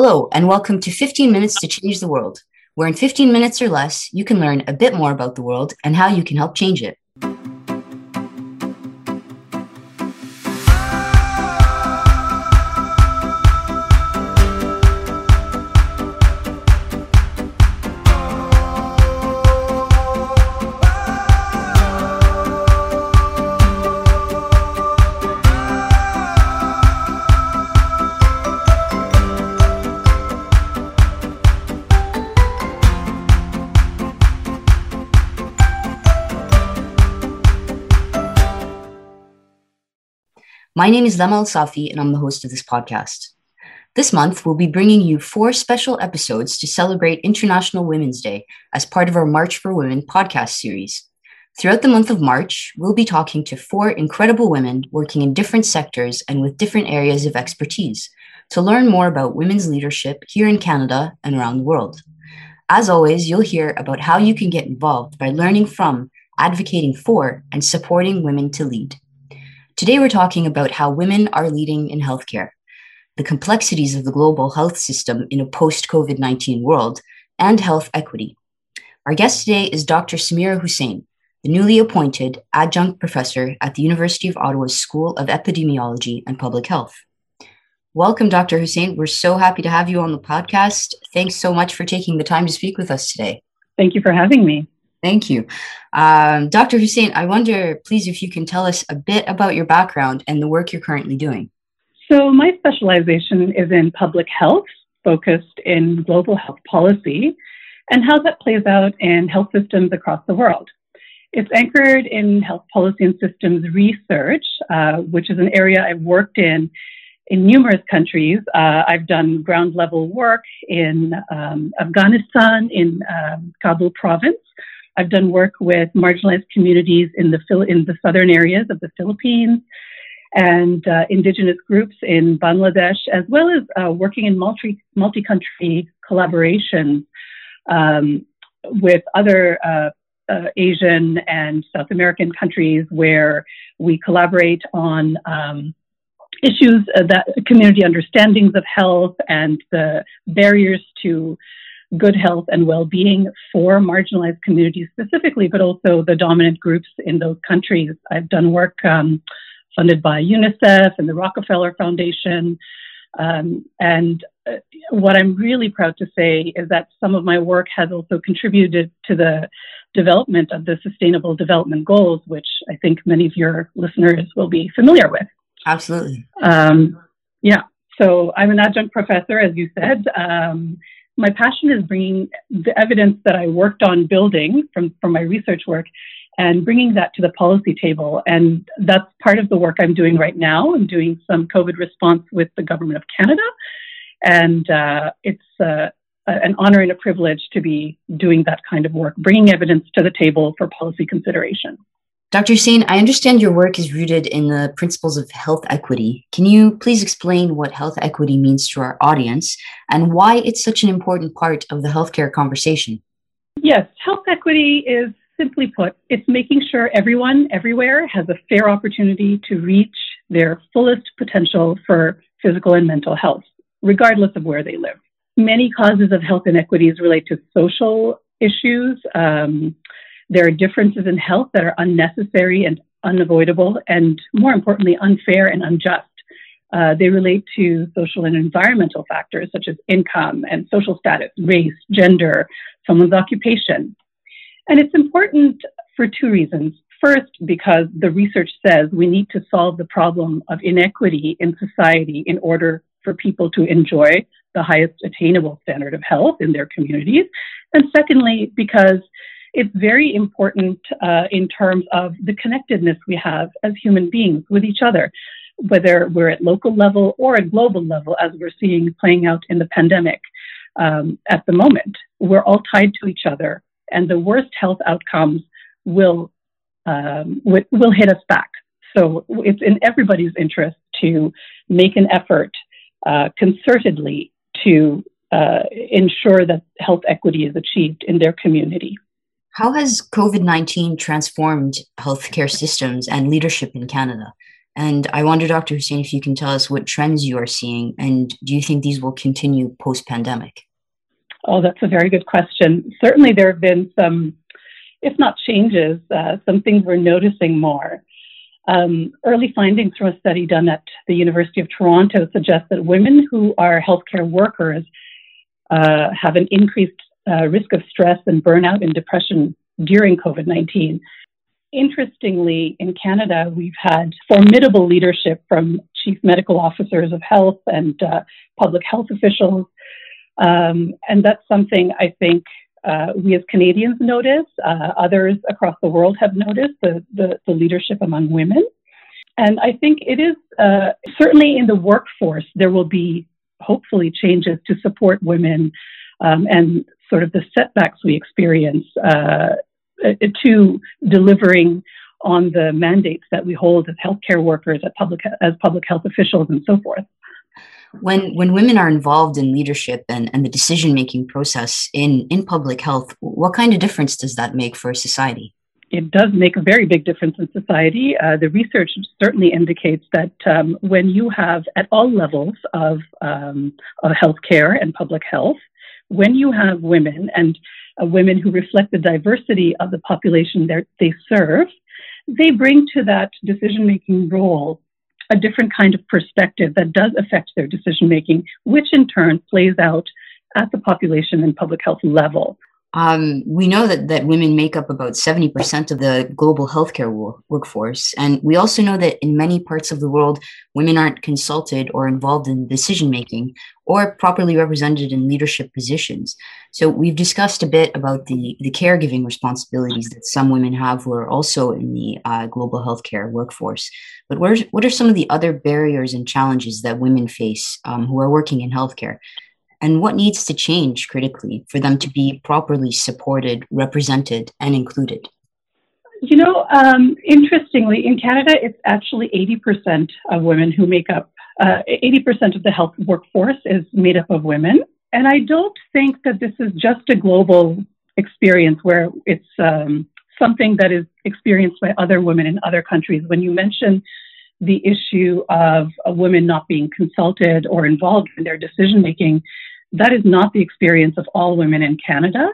Hello, and welcome to 15 Minutes to Change the World, where in 15 minutes or less, you can learn a bit more about the world and how you can help change it. My name is Lama Al Safi, and I'm the host of this podcast. This month, we'll be bringing you four special episodes to celebrate International Women's Day as part of our March for Women podcast series. Throughout the month of March, we'll be talking to four incredible women working in different sectors and with different areas of expertise to learn more about women's leadership here in Canada and around the world. As always, you'll hear about how you can get involved by learning from, advocating for, and supporting women to lead. Today, we're talking about how women are leading in healthcare, the complexities of the global health system in a post COVID 19 world, and health equity. Our guest today is Dr. Samira Hussain, the newly appointed adjunct professor at the University of Ottawa's School of Epidemiology and Public Health. Welcome, Dr. Hussain. We're so happy to have you on the podcast. Thanks so much for taking the time to speak with us today. Thank you for having me. Thank you. Um, Dr. Hussain, I wonder, please, if you can tell us a bit about your background and the work you're currently doing. So, my specialization is in public health, focused in global health policy, and how that plays out in health systems across the world. It's anchored in health policy and systems research, uh, which is an area I've worked in in numerous countries. Uh, I've done ground level work in um, Afghanistan, in um, Kabul province, I've done work with marginalized communities in the in the southern areas of the Philippines and uh, indigenous groups in Bangladesh, as well as uh, working in multi multi country collaboration um, with other uh, uh, Asian and South American countries where we collaborate on um, issues that community understandings of health and the barriers to good health and well-being for marginalized communities specifically, but also the dominant groups in those countries. I've done work um, funded by UNICEF and the Rockefeller Foundation. Um, and uh, what I'm really proud to say is that some of my work has also contributed to the development of the Sustainable Development Goals, which I think many of your listeners will be familiar with. Absolutely. Um, yeah. So I'm an adjunct professor, as you said. Um, my passion is bringing the evidence that I worked on building from, from my research work and bringing that to the policy table. And that's part of the work I'm doing right now. I'm doing some COVID response with the Government of Canada. And uh, it's uh, an honor and a privilege to be doing that kind of work, bringing evidence to the table for policy consideration. Dr. Hussain, I understand your work is rooted in the principles of health equity. Can you please explain what health equity means to our audience and why it's such an important part of the healthcare conversation? Yes, health equity is simply put, it's making sure everyone everywhere has a fair opportunity to reach their fullest potential for physical and mental health, regardless of where they live. Many causes of health inequities relate to social issues. Um, there are differences in health that are unnecessary and unavoidable, and more importantly, unfair and unjust. Uh, they relate to social and environmental factors such as income and social status, race, gender, someone's occupation. And it's important for two reasons. First, because the research says we need to solve the problem of inequity in society in order for people to enjoy the highest attainable standard of health in their communities. And secondly, because it's very important uh, in terms of the connectedness we have as human beings with each other, whether we're at local level or at global level, as we're seeing playing out in the pandemic um, at the moment. We're all tied to each other, and the worst health outcomes will um, will hit us back. So it's in everybody's interest to make an effort uh, concertedly to uh, ensure that health equity is achieved in their community. How has COVID 19 transformed healthcare systems and leadership in Canada? And I wonder, Dr. Hussain, if you can tell us what trends you are seeing and do you think these will continue post pandemic? Oh, that's a very good question. Certainly, there have been some, if not changes, uh, some things we're noticing more. Um, early findings from a study done at the University of Toronto suggest that women who are healthcare workers uh, have an increased uh, risk of stress and burnout and depression during COVID 19. Interestingly, in Canada, we've had formidable leadership from chief medical officers of health and uh, public health officials. Um, and that's something I think uh, we as Canadians notice. Uh, others across the world have noticed the, the, the, leadership among women. And I think it is uh, certainly in the workforce, there will be hopefully changes to support women um, and sort of the setbacks we experience uh, to delivering on the mandates that we hold as healthcare workers, public, as public health officials, and so forth. When when women are involved in leadership and, and the decision making process in, in public health, what kind of difference does that make for society? It does make a very big difference in society. Uh, the research certainly indicates that um, when you have, at all levels of, um, of healthcare and public health, when you have women and uh, women who reflect the diversity of the population that they serve, they bring to that decision making role a different kind of perspective that does affect their decision making, which in turn plays out at the population and public health level. Um, we know that, that women make up about 70% of the global healthcare wo- workforce. And we also know that in many parts of the world, women aren't consulted or involved in decision making or properly represented in leadership positions. So we've discussed a bit about the, the caregiving responsibilities that some women have who are also in the uh, global healthcare workforce. But what are, what are some of the other barriers and challenges that women face um, who are working in healthcare? And what needs to change critically for them to be properly supported, represented, and included? You know, um, interestingly, in Canada, it's actually 80% of women who make up, uh, 80% of the health workforce is made up of women. And I don't think that this is just a global experience where it's um, something that is experienced by other women in other countries. When you mention the issue of women not being consulted or involved in their decision making, that is not the experience of all women in Canada.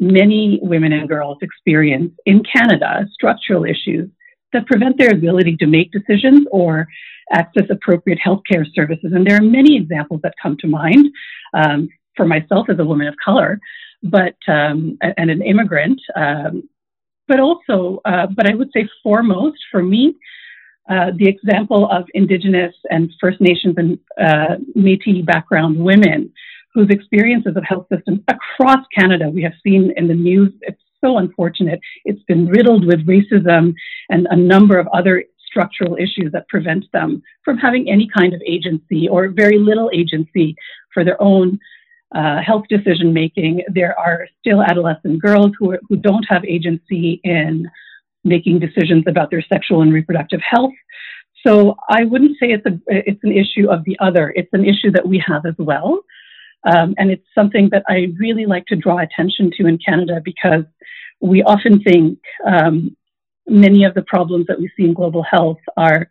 Many women and girls experience in Canada structural issues that prevent their ability to make decisions or access appropriate healthcare services. And there are many examples that come to mind um, for myself as a woman of color, but um, and an immigrant, um, but also, uh, but I would say foremost for me, uh, the example of Indigenous and First Nations and uh, Métis background women whose experiences of health systems across Canada we have seen in the news. It's so unfortunate. It's been riddled with racism and a number of other structural issues that prevent them from having any kind of agency or very little agency for their own uh, health decision making. There are still adolescent girls who, are, who don't have agency in making decisions about their sexual and reproductive health. So I wouldn't say it's a it's an issue of the other. It's an issue that we have as well. Um, and it's something that I really like to draw attention to in Canada because we often think um, many of the problems that we see in global health are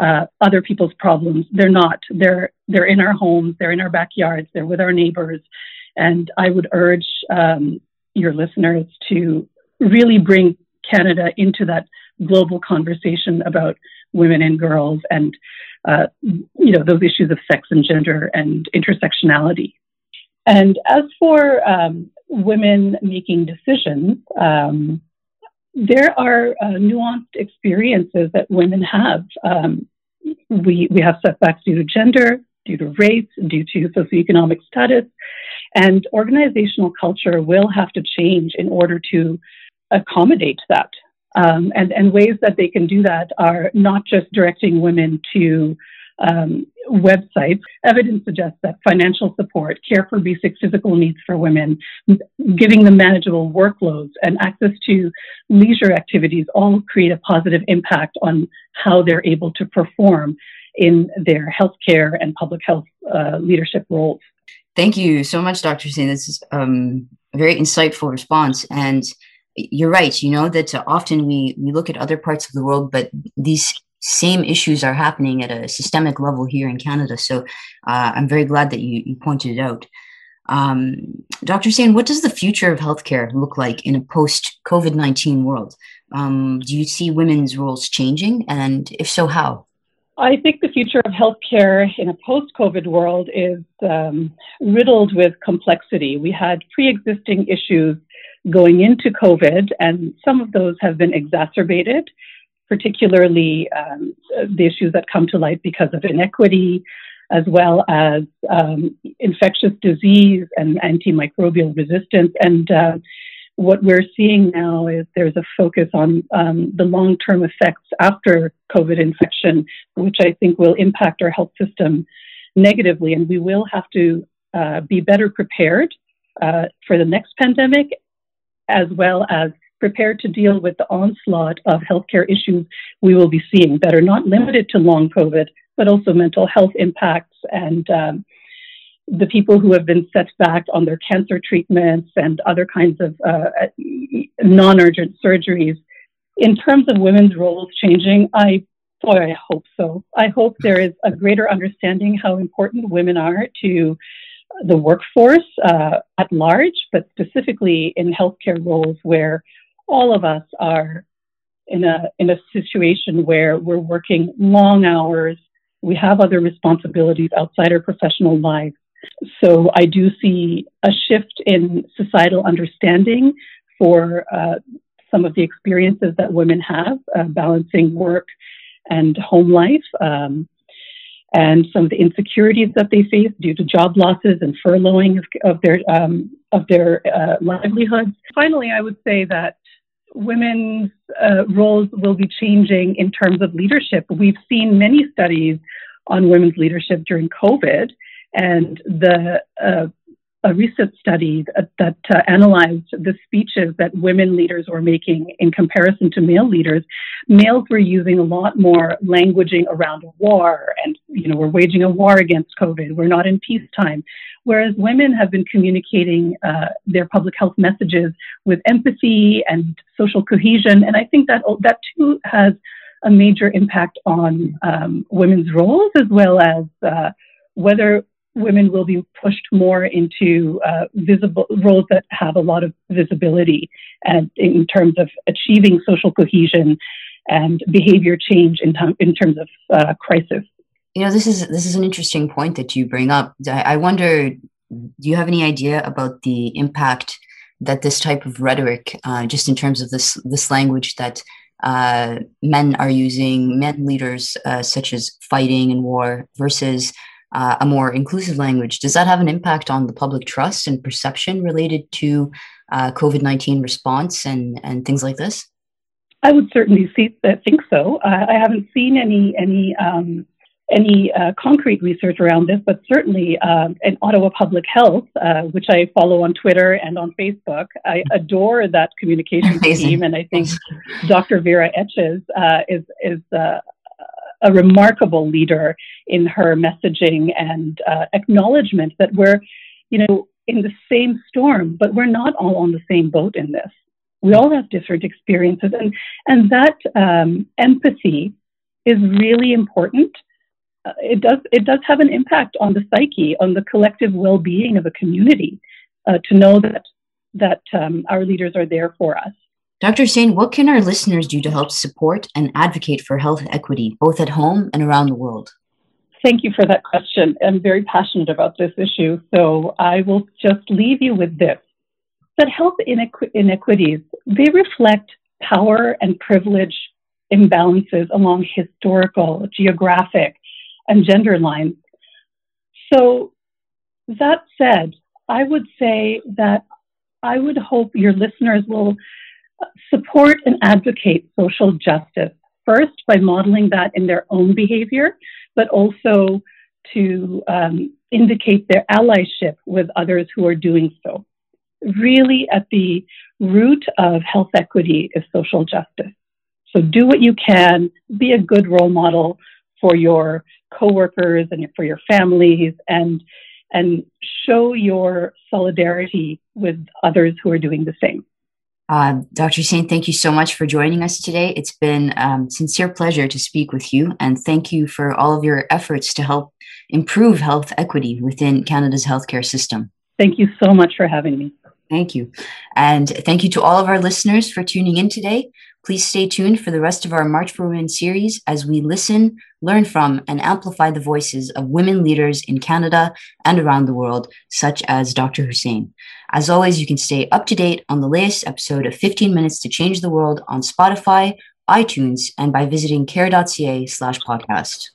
uh, other people's problems. They're not. They're they're in our homes. They're in our backyards. They're with our neighbors. And I would urge um, your listeners to really bring Canada into that global conversation about women and girls and uh, you know those issues of sex and gender and intersectionality. And as for um, women making decisions, um, there are uh, nuanced experiences that women have. Um, we, we have setbacks due to gender, due to race, due to socioeconomic status, and organizational culture will have to change in order to accommodate that. Um, and, and ways that they can do that are not just directing women to um, websites, evidence suggests that financial support, care for basic physical needs for women, giving them manageable workloads, and access to leisure activities all create a positive impact on how they're able to perform in their healthcare and public health uh, leadership roles. Thank you so much, Dr. Singh. This is um, a very insightful response. And you're right, you know, that often we, we look at other parts of the world, but these same issues are happening at a systemic level here in Canada. So uh, I'm very glad that you, you pointed it out. Um, Dr. Hussain, what does the future of healthcare look like in a post COVID 19 world? Um, do you see women's roles changing? And if so, how? I think the future of healthcare in a post COVID world is um, riddled with complexity. We had pre existing issues going into COVID, and some of those have been exacerbated, particularly um, the issues that come to light because of inequity, as well as um, infectious disease and antimicrobial resistance. And uh, what we're seeing now is there's a focus on um, the long term effects after COVID infection, which I think will impact our health system negatively. And we will have to uh, be better prepared uh, for the next pandemic, as well as prepared to deal with the onslaught of healthcare issues we will be seeing that are not limited to long COVID, but also mental health impacts and um, the people who have been set back on their cancer treatments and other kinds of uh, non urgent surgeries. In terms of women's roles changing, I boy, I hope so. I hope there is a greater understanding how important women are to the workforce uh, at large, but specifically in healthcare roles where all of us are in a in a situation where we're working long hours. We have other responsibilities outside our professional lives. So I do see a shift in societal understanding for uh, some of the experiences that women have uh, balancing work and home life. Um, and some of the insecurities that they face due to job losses and furloughing of, of their um, of their uh, livelihoods. Finally, I would say that women's uh, roles will be changing in terms of leadership. We've seen many studies on women's leadership during COVID, and the uh, a recent study that, that uh, analyzed the speeches that women leaders were making in comparison to male leaders, males were using a lot more languaging around war and, you know, we're waging a war against COVID. We're not in peacetime. Whereas women have been communicating uh, their public health messages with empathy and social cohesion. And I think that that too has a major impact on um, women's roles as well as uh, whether women will be pushed more into uh, visible roles that have a lot of visibility and in terms of achieving social cohesion and behavior change in, t- in terms of uh, crisis. You know, this is this is an interesting point that you bring up. I wonder, do you have any idea about the impact that this type of rhetoric, uh, just in terms of this this language that uh, men are using, men leaders uh, such as fighting and war versus uh, a more inclusive language, does that have an impact on the public trust and perception related to uh, COVID 19 response and, and things like this? I would certainly see, uh, think so. Uh, I haven't seen any any um, any uh, concrete research around this, but certainly um, in Ottawa Public Health, uh, which I follow on Twitter and on Facebook, I adore that communications team, and I think Dr. Vera Etches uh, is is uh, a remarkable leader in her messaging and uh, acknowledgement that we're, you know, in the same storm, but we're not all on the same boat in this. We all have different experiences, and and that um, empathy is really important. Uh, it does it does have an impact on the psyche, on the collective well-being of a community, uh, to know that that um, our leaders are there for us. Dr. Hussain, what can our listeners do to help support and advocate for health equity, both at home and around the world? Thank you for that question. I'm very passionate about this issue, so I will just leave you with this. That health inequ- inequities, they reflect power and privilege imbalances along historical, geographic, and gender lines. So, that said, I would say that I would hope your listeners will support and advocate social justice, first by modeling that in their own behavior, but also to um, indicate their allyship with others who are doing so. Really, at the root of health equity is social justice. So do what you can, be a good role model for your coworkers and for your families, and and show your solidarity with others who are doing the same. Uh, Dr. Hussain, thank you so much for joining us today. It's been a um, sincere pleasure to speak with you, and thank you for all of your efforts to help improve health equity within Canada's healthcare system. Thank you so much for having me. Thank you. And thank you to all of our listeners for tuning in today. Please stay tuned for the rest of our March for Women series as we listen, learn from, and amplify the voices of women leaders in Canada and around the world, such as Dr. Hussain. As always, you can stay up to date on the latest episode of 15 Minutes to Change the World on Spotify, iTunes, and by visiting care.ca slash podcast.